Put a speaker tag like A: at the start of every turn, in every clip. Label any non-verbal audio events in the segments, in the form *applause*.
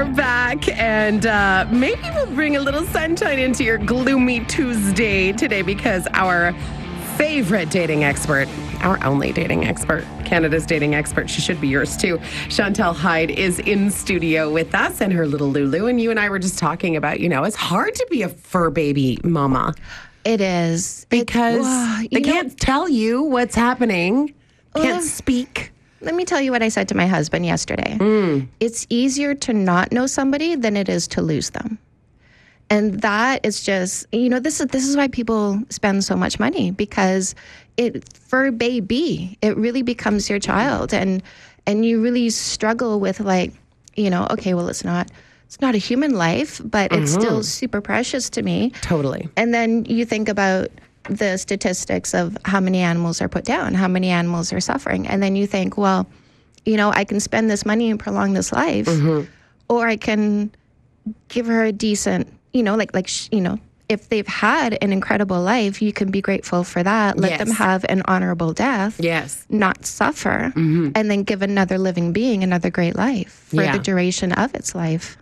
A: are back, and uh, maybe we'll bring a little sunshine into your gloomy Tuesday today because our favorite dating expert, our only dating expert, Canada's dating expert, she should be yours too. Chantal Heide is in studio with us and her little Lulu. And you and I were just talking about, you know, it's hard to be a fur baby mama
B: It is
A: because
B: It-
A: they
B: know-
A: can't tell you what's happening, can't
B: Ugh.
A: speak.
B: Let me tell you what I said to my husband yesterday.
A: Mm.
B: It's easier to not know somebody than it is to lose them. And that is just, you know, this is this is why people spend so much money because it for baby, it really becomes your child and and you really struggle with like, you know, okay, well it's not it's not a human life, but it's
A: Mm-hmm.
B: still super precious to me.
A: Totally.
B: And then you think about the statistics of how many animals are put down, how many animals are suffering. And then you think, well, you know, I can spend this money and prolong this life, mm-hmm. or I can give her a decent, you know, like, like, you know, if they've had an incredible life, you can be grateful for that. Let them have an honorable death,
A: Yes.
B: not suffer, mm-hmm. and then give another living being another great life for
A: Yeah.
B: the duration of its life.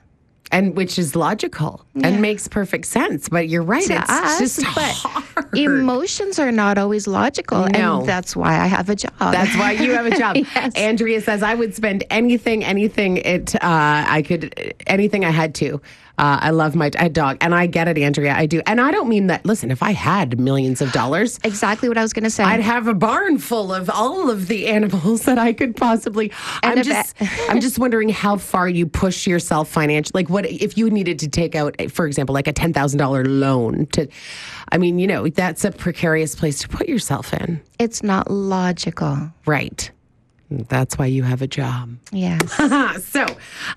A: And which is logical and makes perfect sense. But you're right;
B: to
A: it's
B: us,
A: just
B: but
A: hard.
B: emotions are not always logical,
A: No.
B: and that's why I have a job.
A: That's why you have a job. *laughs*
B: Yes.
A: Andrea says I would spend anything, anything it uh, I could, anything I had to. Uh, I love my I dog, and I get it, Andrea. I do, and I don't mean that. Listen, if I had millions of dollars,
B: exactly what I was going to say.
A: I'd have a barn full of all of the animals *laughs* that I could possibly. I'm
B: a
A: just, *laughs* I'm just wondering how far you push yourself financially. Like, what if you needed to take out, for example, like a ten thousand dollar loan to? I mean, you know, that's a precarious place to put yourself in,
B: it's not logical.
A: right? That's why you have a job.
B: Yes. *laughs*
A: so,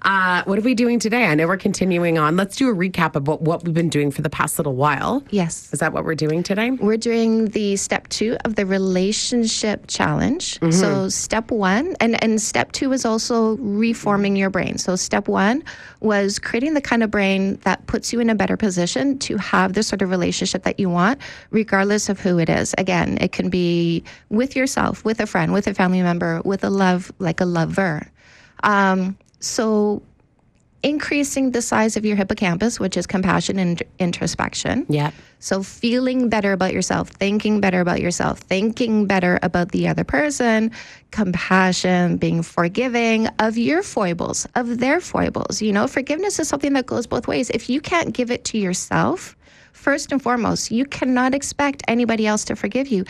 A: uh, what are we doing today? I know we're continuing on. Let's do a recap of what, what we've been doing for the past little while.
B: yes.
A: Is that what we're doing today?
B: We're doing the step two of the relationship challenge. So step one, and, and step two is also reforming your brain. So step one was creating the kind of brain that puts you in a better position to have the sort of relationship that you want, regardless of who it is. Again, it can be with yourself, with a friend, with a family member, with a love, like a lover. Um, so increasing the size of your hippocampus, which is compassion and introspection.
A: Yeah.
B: So, feeling better about yourself, thinking better about yourself, thinking better about the other person, compassion, being forgiving of your foibles, of their foibles. You know, forgiveness is something that goes both ways. If you can't give it to yourself, first and foremost, you cannot expect anybody else to forgive you.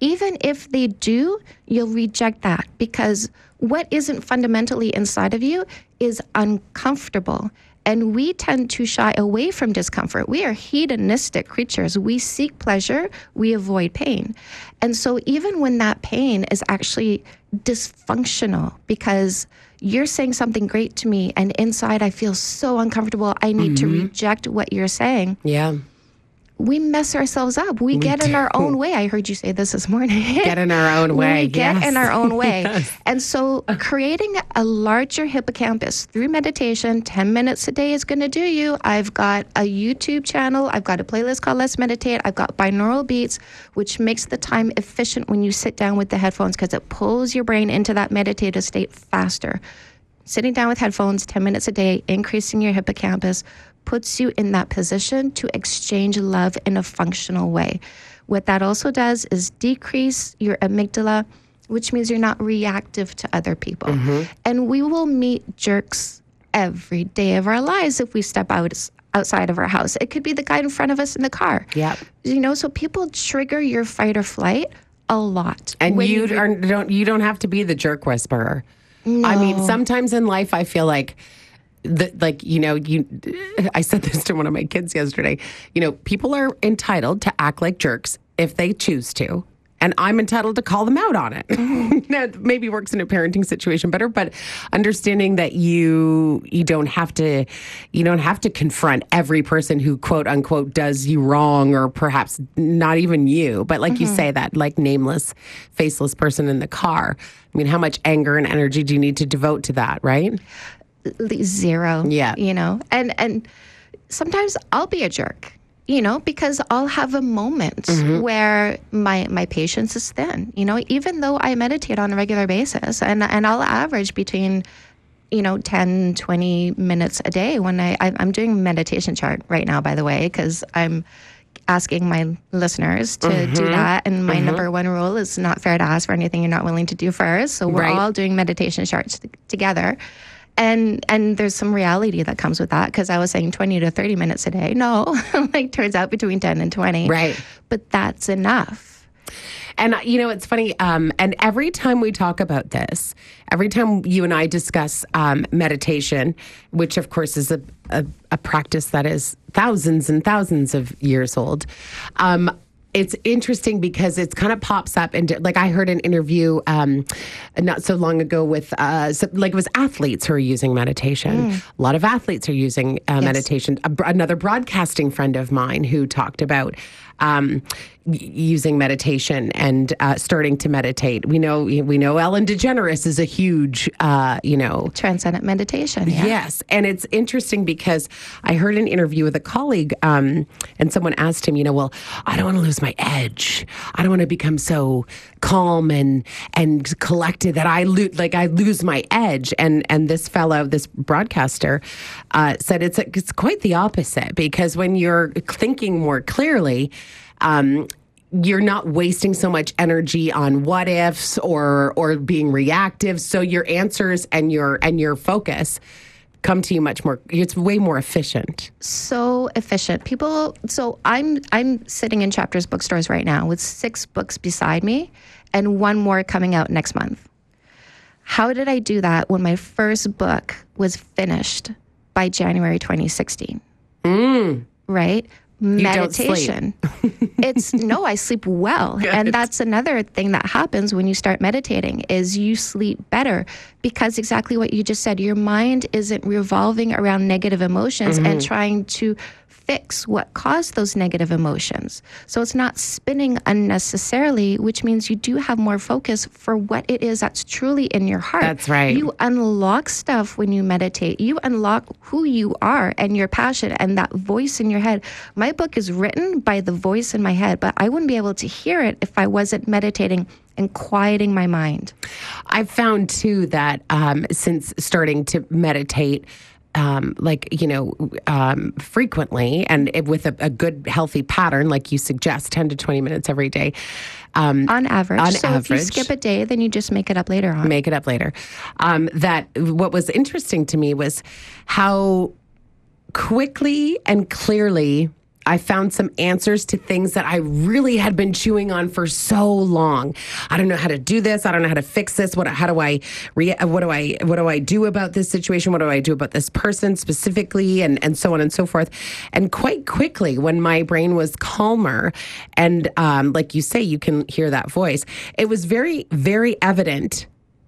B: Even if they do, you'll reject that because what isn't fundamentally inside of you is uncomfortable. And we tend to shy away from discomfort. We are hedonistic creatures. We seek pleasure, we avoid pain. And so, even when that pain is actually dysfunctional because you're saying something great to me, and inside I feel so uncomfortable, I need to mm-hmm. reject what you're saying,
A: Yeah.
B: We mess ourselves up. We, get in our own way. I heard you say this this morning. *laughs*
A: Get in our own way.
B: We get
A: yes.
B: in our own way. *laughs* And so, creating a larger hippocampus through meditation, 10 minutes a day is going to do you. I've got a YouTube channel, I've got a playlist called Let's Meditate, I've got binaural beats, which makes the time efficient when you sit down with the headphones because it pulls your brain into that meditative state faster. Sitting down with headphones 10 minutes a day, increasing your hippocampus, puts you in that position to exchange love in a functional way. What that also does is decrease your amygdala, which means you're not reactive to other people. Mm-hmm. And we will meet jerks every day of our lives if we step out outside of our house. It could be the guy in front of us in the car.
A: Yep.
B: You know, so people trigger your fight or flight a lot.
A: And you
B: re-
A: are, don't you don't have to be the jerk whisperer. I mean, sometimes in life, I feel like. The, like you know you i said this to one of my kids yesterday. You know people are entitled to act like jerks if they choose to and i'm entitled to call them out on it. *laughs* Now, maybe works in a parenting situation better but understanding that you you don't have to you don't have to confront every person who quote unquote does you wrong or perhaps not even you but like you mm-hmm. say that like nameless faceless person in the car. I mean how much anger and energy do you need to devote to that right
B: zero.
A: Yeah.
B: You know, and and sometimes I'll be a jerk. You know, because I'll have a moment
A: Mm-hmm.
B: where my my patience is thin. You know, even though I meditate on a regular basis, and and I'll average between you know 10 20 minutes a day when i, I i'm doing meditation chart right now by the way because i'm asking my listeners to
A: Mm-hmm.
B: do that and my number one rule is not fair to ask for anything you're not willing to do first so we're
A: Right.
B: all doing meditation charts t- together and and there's some reality that comes with that because i was saying 20 to 30 minutes a day no *laughs* like turns out between 10 and 20
A: Right.
B: but that's enough
A: And uh, you know, it's funny. Um, and every time we talk about this, every time you and I discuss um, meditation, which of course is a, a, a practice that is thousands and thousands of years old. Um, it's interesting because it's kind of pops up and like I heard an interview um, not so long ago with uh, so, like it was athletes who are using meditation. A lot of athletes are using uh, meditation. A, another broadcasting friend of mine who talked about um, using meditation and uh, starting to meditate. We know we know Ellen DeGeneres is a huge uh, you know
B: transcendent meditation yeah.
A: Yes. And it's interesting because I heard an interview with a colleague, um, and someone asked him, you know, well, I don't want to lose my edge. I don't want to become so calm and and collected that I lose like I lose my edge. And and this fellow, this broadcaster, uh, said it's it's quite the opposite because when you're thinking more clearly, um, you're not wasting so much energy on what ifs or or being reactive so your answers and your and your focus come to you much more it's way more efficient
B: so efficient. People so I'm I'm sitting in Chapters bookstores right now with six books beside me and one more coming out next month. How did I do that when my first book was finished by January 2016? Right? Meditation. *laughs* it's no, I sleep well. And that's another thing that happens when you start meditating is you sleep better because exactly what you just said, your mind isn't revolving around negative emotions and trying to fix what caused those negative emotions. So it's not spinning unnecessarily, which means you do have more focus for what it is that's truly in your heart.
A: That's right.
B: You unlock stuff when you meditate. You unlock who you are and your passion and that voice in your head. My book is written by the voice in my head, but I wouldn't be able to hear it if I wasn't meditating and quieting my mind.
A: i've found too that um, since starting to meditate um, like you know um, frequently and it, with a, a good healthy pattern like you suggest 10 to 20 minutes every day um,
B: On average.
A: On
B: so if you skip a day, then you just make it up later on.
A: make it up later. Um, that what was interesting to me was how quickly and clearly I found some answers to things that I really had been chewing on for so long. I don't know how to do this. I don't know how to fix this. What? How do I? Re, what do I? What do I do about this situation? What do I do about this person specifically? And and so on and so forth. And quite quickly, when my brain was calmer, and um, like you say, you can hear that voice. It was very very evident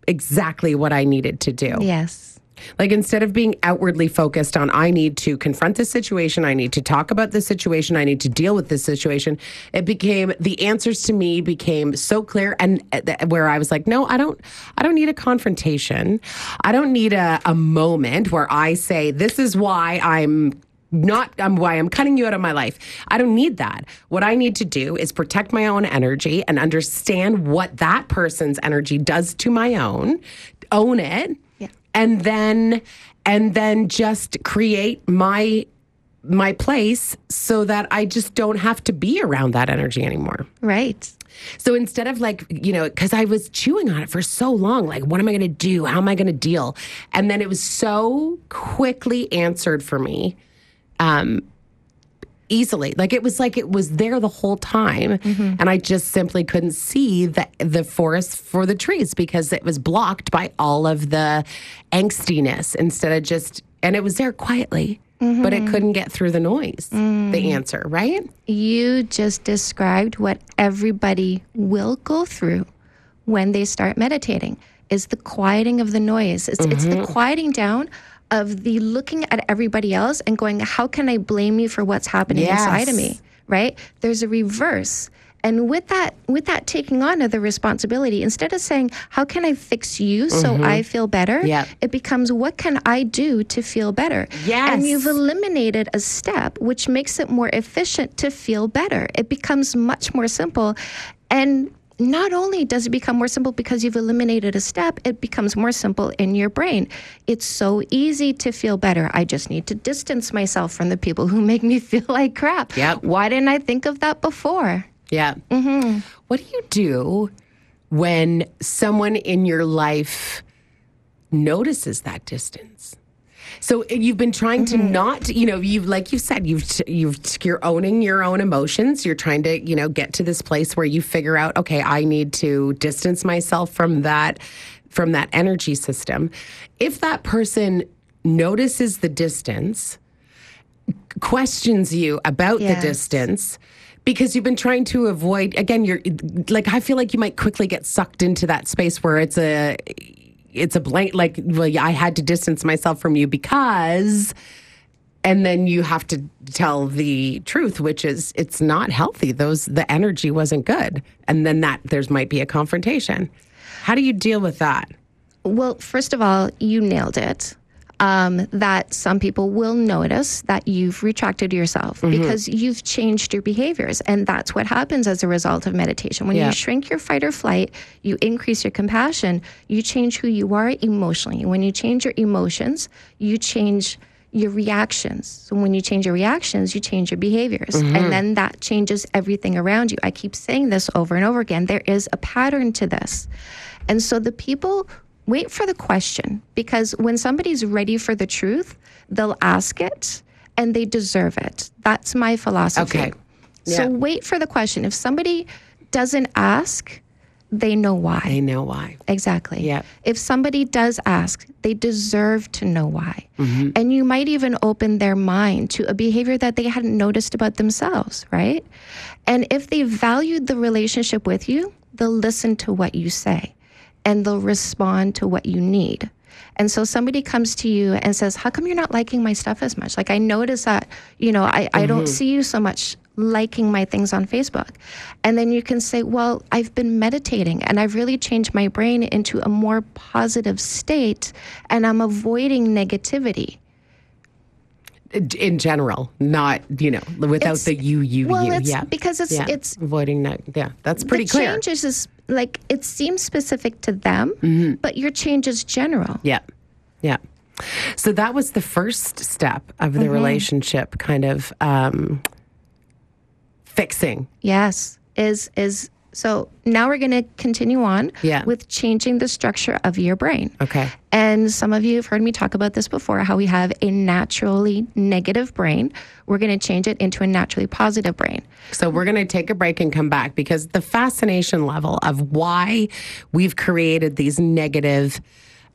A: exactly what I needed to do.
B: Yes.
A: Like instead of being outwardly focused on, I need to confront this situation, I need to talk about this situation, I need to deal with this situation, it became the answers to me became so clear, and uh, where I was like, no, I don't, I don't need a confrontation, I don't need a, a moment where I say, this is why I'm not um, why I'm cutting you out of my life. I don't need that. What I need to do is protect my own energy and understand what that person's energy does to my own, own it. And then and then just create my my place so that I just don't have to be around that energy anymore.
B: Right.
A: So instead of like, you know, because I was chewing on it for so long, like, what am I going to do? How am I going to deal? And then it was so quickly answered for me um, easily. Like it was like it was there the whole time. Mm-hmm. And I just simply couldn't see the, the forest for the trees because it was blocked by all of the angstiness instead of just, and it was there quietly. But it mm-hmm. couldn't get through the noise, the mm. answer, right?
B: You just described what everybody will go through when they start meditating is the quieting of the noise. It's, it's the mm-hmm. quieting down of the looking at everybody else and going, how can I blame you for what's happening inside of me? Right? There's a reverse. And with that, with that taking on of the responsibility, instead of saying, "How can I fix you so mm-hmm. I feel better?"
A: Yeah.
B: it becomes, "What can I do to feel better?"
A: Yes.
B: and you've eliminated a step, which makes it more efficient to feel better. It becomes much more simple, and not only does it become more simple because you've eliminated a step, it becomes more simple in your brain. It's so easy to feel better. I just need to distance myself from the people who make me *laughs* feel like crap.
A: Yep.
B: Why didn't I think of that before?
A: Yeah. Mm-hmm. What do you do when someone in your life notices that distance? So you've been trying to mm-hmm. not, you know, you've like you said, you've you've you're owning your own emotions. You're trying to, you know, get to this place where you figure out, okay, I need to distance myself from that from that energy system. If that person notices the distance, questions you about
B: Yes.
A: the distance because you've been trying to avoid again you're like i feel like you might quickly get sucked into that space where it's a it's a blank like well i had to distance myself from you because and then you have to tell the truth which is it's not healthy. Those the energy wasn't good. And then that there's might be a confrontation. How do you deal with that?
B: Well, first of all, you nailed it. Um, that some people will notice that you've retracted yourself
A: Mm-hmm.
B: because you've changed your behaviors. And that's what happens as a result of meditation. When
A: Yeah.
B: you shrink your fight or flight, you increase your compassion, you change who you are emotionally. When you change your emotions, you change your reactions. So when you change your reactions, you change your behaviors.
A: Mm-hmm.
B: And then that changes everything around you. I keep saying this over and over again. There is a pattern to this. And so the people wait for the question because when somebody's ready for the truth, they'll ask it and they deserve it. That's my philosophy.
A: Okay.
B: So wait for the question. If somebody doesn't ask, they know why.
A: They know why
B: Exactly.
A: Yeah.
B: If somebody does ask, they deserve to know why.
A: Mm-hmm.
B: And you might even open their mind to a behavior that they hadn't noticed about themselves, right? And if they valued the relationship with you, they'll listen to what you say and they'll respond to what you need. And so somebody comes to you and says, How come you're not liking my stuff as much? Like, I notice that, you know, I, I don't mm-hmm. see you so much liking my things on Facebook. And then you can say, Well, I've been meditating and I've really changed my brain into a more positive state and I'm avoiding negativity.
A: In general not you know without
B: It's-
A: the you you
B: well,
A: you
B: it's
A: yeah
B: because it's
A: yeah.
B: it's
A: avoiding that yeah that's pretty
B: the
A: clear
B: change is like it seems specific to them,
A: Mm-hmm.
B: but your change is general.
A: Yeah. Yeah. So that was the first step of
B: Mm-hmm.
A: the relationship kind of um, fixing.
B: Yes, is is so now we're going to continue on
A: Yeah.
B: with changing the structure of your brain.
A: Okay.
B: And some of you have heard me talk about this before how we have a naturally negative brain. We're going to change it into a naturally positive brain.
A: So we're going to take a break and come back because the fascination level of why we've created these negative,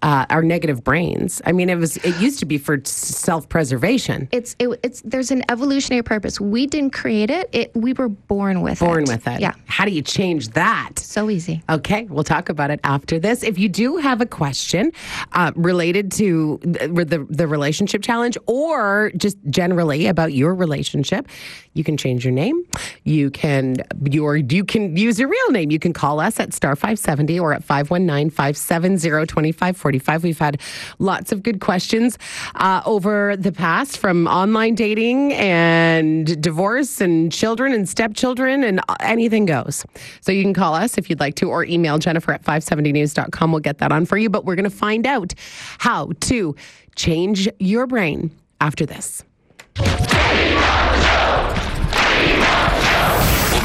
A: uh, our negative brains. I mean, it was it used to be for self preservation.
B: It's it, it's there's an evolutionary purpose. We didn't create it. It we were born with it.
A: Born with it.
B: Yeah.
A: How do you change that?
B: So easy.
A: Okay, we'll talk about it after this. If you do have a question uh, related to the, the the relationship challenge, or just generally about your relationship, you can change your name. You can your you can use your real name. You can call us at star five seventy or at 519-570-2545. We've had lots of good questions uh, over the past from online dating and divorce and children and stepchildren and anything goes. So you can call us if you'd like to or email Jennifer at 570news.com. We'll get that on for you. But we're going to find out how to change your brain after this.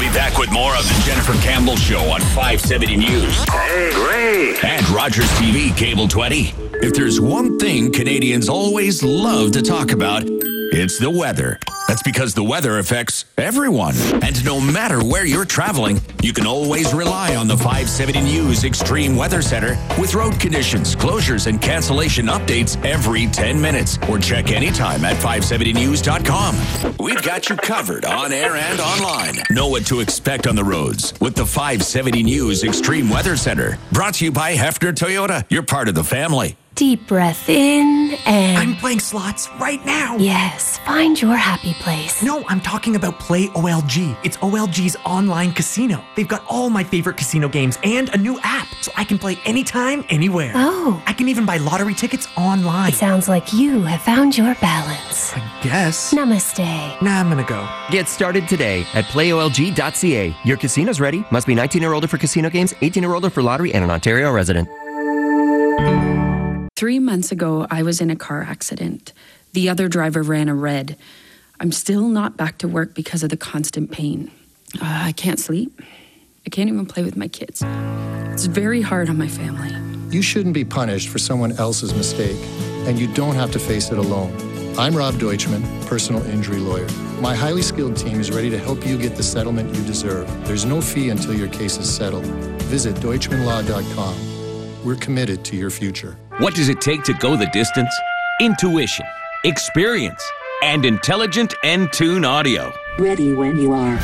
C: Be back with more of the Jennifer Campbell Show on 570 News
D: Hey, great.
C: and Rogers TV Cable 20. If there's one thing Canadians always love to talk about, it's the weather. That's because the weather affects everyone. And no matter where you're traveling, you can always rely on the 570 News Extreme Weather Center with road conditions, closures, and cancellation updates every 10 minutes. Or check anytime at 570news.com. We've got you covered on air and online. Know what to expect on the roads with the 570 News Extreme Weather Center. Brought to you by Heffner Toyota. You're part of the family.
D: Deep breath in and.
E: I'm playing slots right now.
D: Yes, find your happy place.
E: No, I'm talking about Play OLG. It's OLG's online casino. They've got all my favorite casino games and a new app, so I can play anytime, anywhere.
D: Oh.
E: I can even buy lottery tickets online.
D: It sounds like you have found your balance.
E: I guess.
D: Namaste.
E: Nah, I'm gonna go.
F: Get started today at playolg.ca. Your casino's ready. Must be 19 or older for casino games, 18 or older for lottery, and an Ontario resident.
G: Three months ago, I was in a car accident. The other driver ran a red. I'm still not back to work because of the constant pain. Uh, I can't sleep. I can't even play with my kids. It's very hard on my family.
H: You shouldn't be punished for someone else's mistake, and you don't have to face it alone. I'm Rob Deutschmann, personal injury lawyer. My highly skilled team is ready to help you get the settlement you deserve. There's no fee until your case is settled. Visit deutschmannlaw.com. We're committed to your future.
I: What does it take to go the distance? Intuition, experience, and intelligent Entune audio.
J: Ready when you are.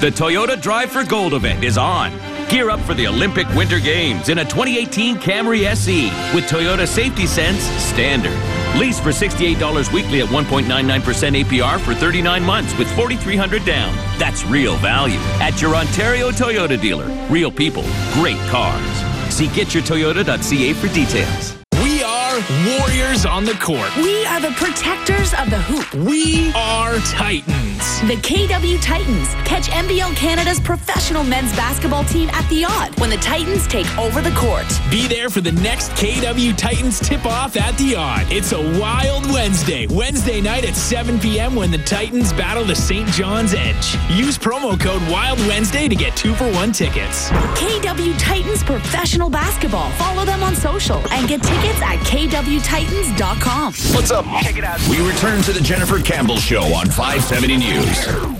I: The Toyota Drive for Gold event is on. Gear up for the Olympic Winter Games in a 2018 Camry SE with Toyota Safety Sense Standard. Lease for $68 weekly at 1.99% APR for 39 months with 4300 down. That's real value at your Ontario Toyota dealer. Real people, great cars. See getyourtoyota.ca for details.
K: Are warriors on the court.
L: We are the protectors of the hoop.
K: We are Titans.
L: The KW Titans. Catch NBL Canada's professional men's basketball team at the Aud when the Titans take over the court.
K: Be there for the next KW Titans tip off at the Aud. It's a wild Wednesday. Wednesday night at 7 p.m. when the Titans battle the St. John's Edge. Use promo code Wild Wednesday to get two for one tickets.
L: KW Titans Professional Basketball. Follow them on social and get tickets at kwtitans.com.
C: What's up? Check it out. We return to the Jennifer Campbell Show on 570 News.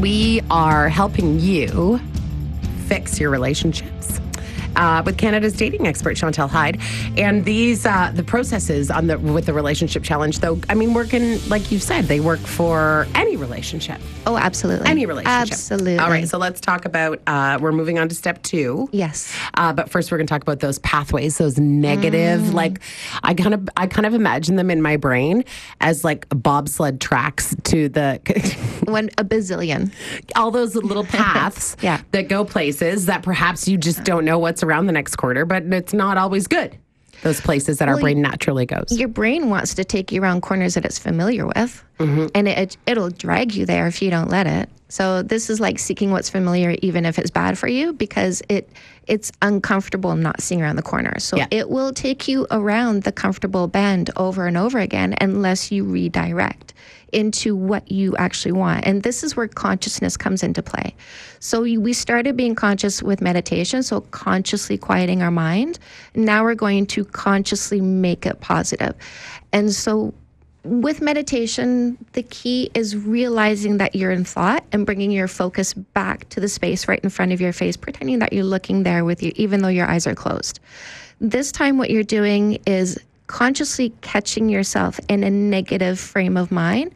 A: We are helping you fix your relationships. Uh, with Canada's dating expert Chantal Heide, and these uh, the processes on the with the relationship challenge. Though I mean, working like you said, they work for any relationship.
B: Oh, absolutely.
A: Any relationship.
B: Absolutely.
A: All right, so let's talk about. Uh, we're moving on to step two.
B: Yes.
A: Uh, but first, we're going to talk about those pathways, those negative.
B: Mm.
A: Like, I kind of, I kind of imagine them in my brain as like bobsled tracks to the. *laughs*
B: when a bazillion.
A: All those little *laughs* paths
B: Yeah.
A: that go places that perhaps you just don't know what's around the next quarter, but it's not always good. Those places that our brain naturally goes.
B: Your brain wants to take you around corners that it's familiar with,
A: Mm-hmm.
B: and it it'll drag you there if you don't let it. So this is like seeking what's familiar, even if it's bad for you, because it it's uncomfortable not seeing around the corner. So
A: Yeah.
B: it will take you around the comfortable bend over and over again unless you redirect into what you actually want. And this is where consciousness comes into play. So we started being conscious with meditation, so consciously quieting our mind. Now we're going to consciously make it positive. And so with meditation, the key is realizing that you're in thought and bringing your focus back to the space right in front of your face, pretending that you're looking there with you, even though your eyes are closed. This time, what you're doing is consciously catching yourself in a negative frame of mind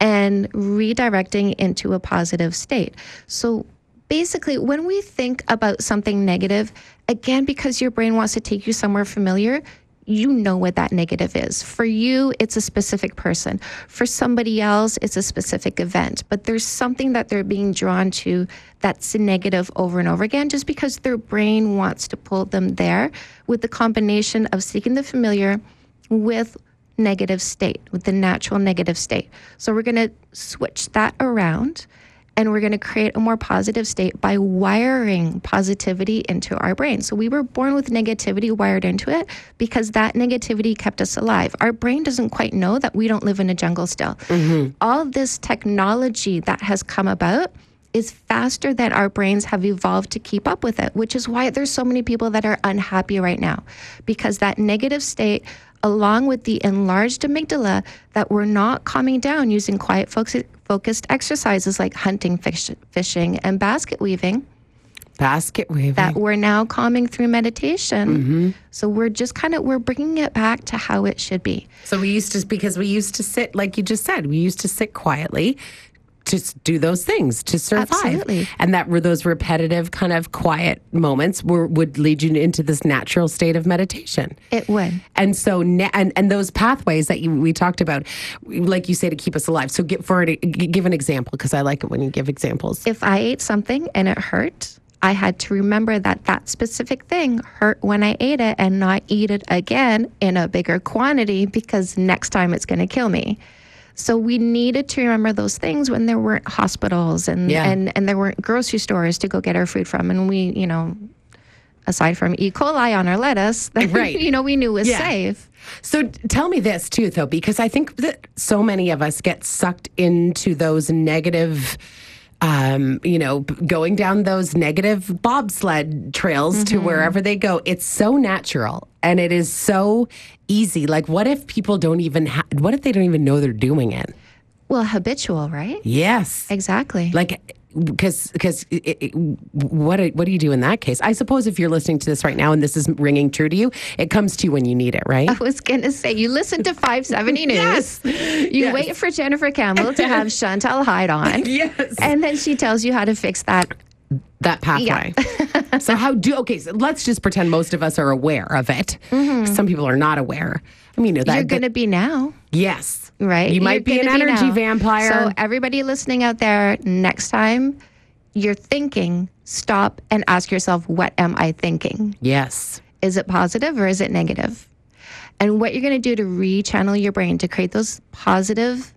B: and redirecting into a positive state. So, basically, when we think about something negative, again, because your brain wants to take you somewhere familiar, you know what that negative is. For you, it's a specific person. For somebody else, it's a specific event. But there's something that they're being drawn to that's negative over and over again, just because their brain wants to pull them there with the combination of seeking the familiar with negative state, with the natural negative state. So we're going to switch that around and we're going to create a more positive state by wiring positivity into our brain. So we were born with negativity wired into it because that negativity kept us alive. Our brain doesn't quite know that we don't live in a jungle still. Mm-hmm. All this technology that has come about is faster than our brains have evolved to keep up with it, which is why there's so many people that are unhappy right now because that negative state along with the enlarged amygdala that we're not calming down using quiet focus, focused exercises like hunting, fish, fishing, and basket weaving
A: Basket weaving.
B: that we're now calming through meditation. Mm-hmm. So we're just kind of we're bringing it back to how it should be.
A: So we used to because we used to sit like you just said, we used to sit quietly to do those things to survive.
B: Absolutely.
A: And that were those repetitive kind of quiet moments were, would lead you into this natural state of meditation.
B: It would.
A: And so, and, and those pathways that you, we talked about, like you say, to keep us alive. So, get for it, give an example because I like it when you give examples.
B: If I ate something and it hurt, I had to remember that that specific thing hurt when I ate it and not eat it again in a bigger quantity because next time it's going to kill me. So we needed to remember those things when there weren't hospitals and,
A: Yeah.
B: and, and there weren't grocery stores to go get our food from. And we, you know, aside from E. coli on our lettuce, that, *laughs*
A: Right.
B: you know, we knew was
A: Yeah.
B: safe.
A: So tell me this too, though, because I think that so many of us get sucked into those negative. Um, you know, going down those negative bobsled trails to wherever they go, it's so natural and it is so easy. Like, what if people don't even, ha- what if they don't even know they're doing it?
B: Well, habitual, right?
A: Yes.
B: Exactly.
A: Like, because because what do- what do you do in that case? I suppose if you're listening to this right now and this is ringing true to you, it comes to you when you need it, right?
B: I was going to say, you listen to 570 *laughs* News.
A: Yes.
B: You
A: Yes.
B: wait for Jennifer Campbell to have *laughs* Chantal Heide on. *laughs*
A: Yes.
B: And then she tells you how to fix that.
A: that pathway. so how do okay? So let's just pretend most of us are aware of it. Some people are not aware. I mean, that,
B: Mm-hmm. You're going to be now,
A: yes,
B: right?
A: You might be
B: You're
A: an energy
B: now.
A: vampire.
B: So, everybody listening out there, next time you're thinking, stop and ask yourself, what am I thinking?
A: yes,
B: Is it positive or is it negative? And what you're going to do to rechannel your brain to create those positive,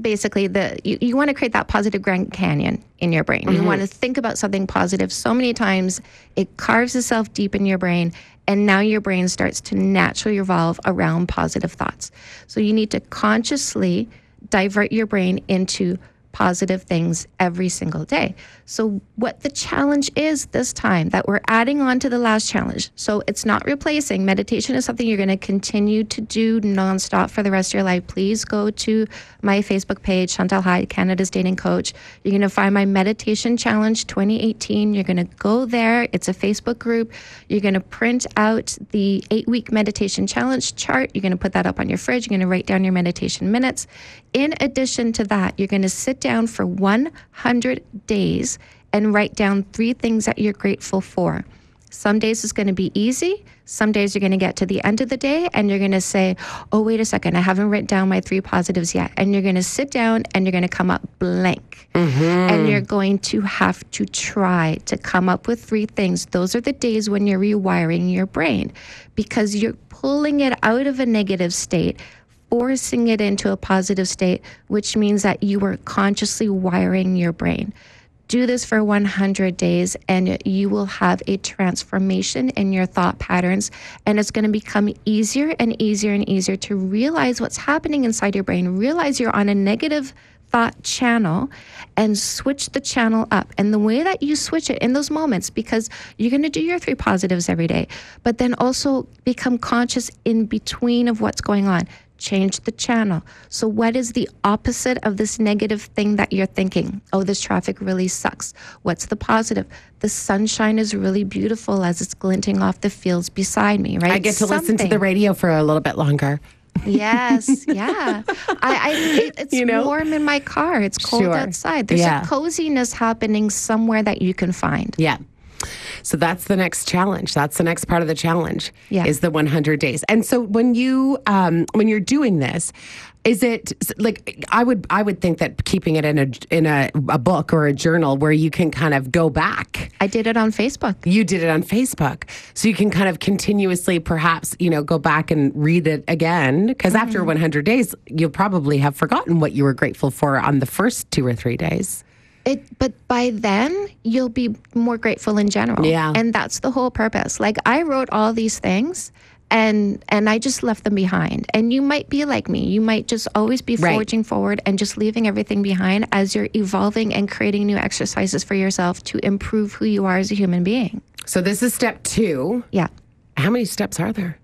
B: basically, the you, you want to create that positive Grand Canyon in your brain. You mm-hmm. want to think about something positive so many times, it carves itself deep in your brain. And now your brain starts to naturally revolve around positive thoughts. So you need to consciously divert your brain into positive things every single day. So, what the challenge is this time that we're adding on to the last challenge. So, it's not replacing. Meditation is something you're going to continue to do nonstop for the rest of your life. Please go to my Facebook page, Chantal Heide, Canada's Dating Coach. You're going to find my Meditation Challenge 2018. You're going to go there. It's a Facebook group. You're going to print out the eight week meditation challenge chart. You're going to put that up on your fridge. You're going to write down your meditation minutes. In addition to that, you're going to sit down for 100 days and write down three things that you're grateful for. Some days it's going to be easy. Some days you're going to get to the end of the day and you're going to say, Oh, wait a second, I haven't written down my three positives yet. And you're going to sit down and you're going to come up blank. Mm-hmm. And you're going to have to try to come up with three things. Those are the days when you're rewiring your brain because you're pulling it out of a negative state, forcing it into a positive state, which means that you are consciously wiring your brain. Do this for 100 days, and you will have a transformation in your thought patterns. And it's going to become easier and easier and easier to realize what's happening inside your brain. Realize you're on a negative thought channel and switch the channel up. And the way that you switch it in those moments, because you're going to do your three positives every day, but then also become conscious in between of what's going on. Change the channel. So, what is the opposite of this negative thing that you're thinking? Oh, this traffic really sucks. What's the positive? The sunshine is really beautiful as it's glinting off the fields beside me, right?
A: I get to listen to the radio for a little bit longer.
B: Yes, *laughs* yeah. I, I it, it's
A: You know?
B: warm in my car. It's cold
A: Sure.
B: outside. There's
A: Yeah.
B: a coziness happening somewhere that you can find.
A: Yeah. So that's the next challenge. That's the next part of the challenge.
B: Yeah.
A: Is the 100 days. And so when you um, when you're doing this, is it like I would I would think that keeping it in a in a, a book or a journal where you can kind of go back.
B: I did it on Facebook.
A: You did it on Facebook, so you can kind of continuously, perhaps you know, go back and read it again. Because after 100 days, you'll probably have forgotten what you were grateful for on the first two or three days.
B: It, but by then you'll be more grateful in general.
A: Yeah.
B: and that's the whole purpose. Like I wrote all these things, and and I just left them behind. And you might be like me. You might just always be
A: Right.
B: forging forward and just leaving everything behind as you're evolving and creating new exercises for yourself to improve who you are as a human being.
A: So this is step two.
B: Yeah.
A: How many steps are there?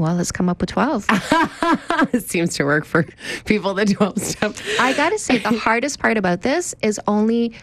B: Well, let's come up with twelve. *laughs*
A: it seems to work for people that 12 step.
B: I got to say, the *laughs* hardest part about this is only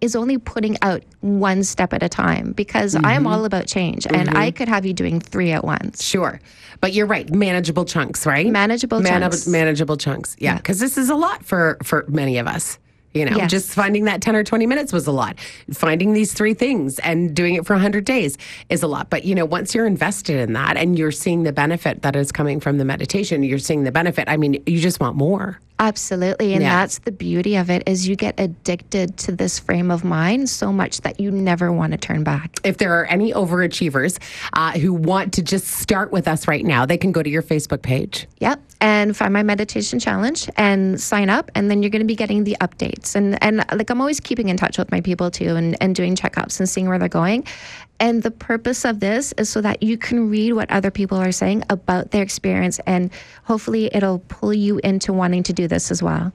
B: is only putting out one step at a time because I'm
A: Mhm.
B: all about change and
A: Mhm.
B: I could have you doing three at once.
A: Sure. But you're right, manageable chunks, right?
B: Manageable chunks.
A: Manageable chunks. Yeah, because this is a lot for for many of us. You know, just finding that 10 or 20 minutes was a lot. Finding these three things and doing it for 100 days is a lot. But, you know, once you're invested in that and you're seeing the benefit that is coming from the meditation, you're seeing the benefit. I mean, you just want more.
B: Absolutely. And
A: Yeah.
B: that's the beauty of it is you get addicted to this frame of mind so much that you never want to turn back.
A: If there are any overachievers uh, who want to just start with us right now, they can go to your Facebook page.
B: Yep. And find my meditation challenge and sign up and then you're going to be getting the updates. And and like I'm always keeping in touch with my people too and, and doing checkups and seeing where they're going. And the purpose of this is so that you can read what other people are saying about their experience and hopefully it'll pull you into wanting to do this as well.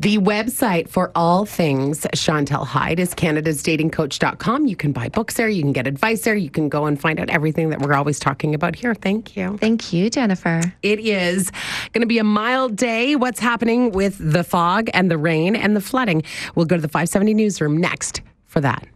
A: The website for all things Chantal Heide is canadasdatingcoach.com. You can buy books there, you can get advice there, you can go and find out everything that we're always talking about here. Thank you.
B: Thank you, Jennifer.
A: It is going to be a mild day. What's happening with the fog and the rain and the flooding? We'll go to the 570 newsroom next for that.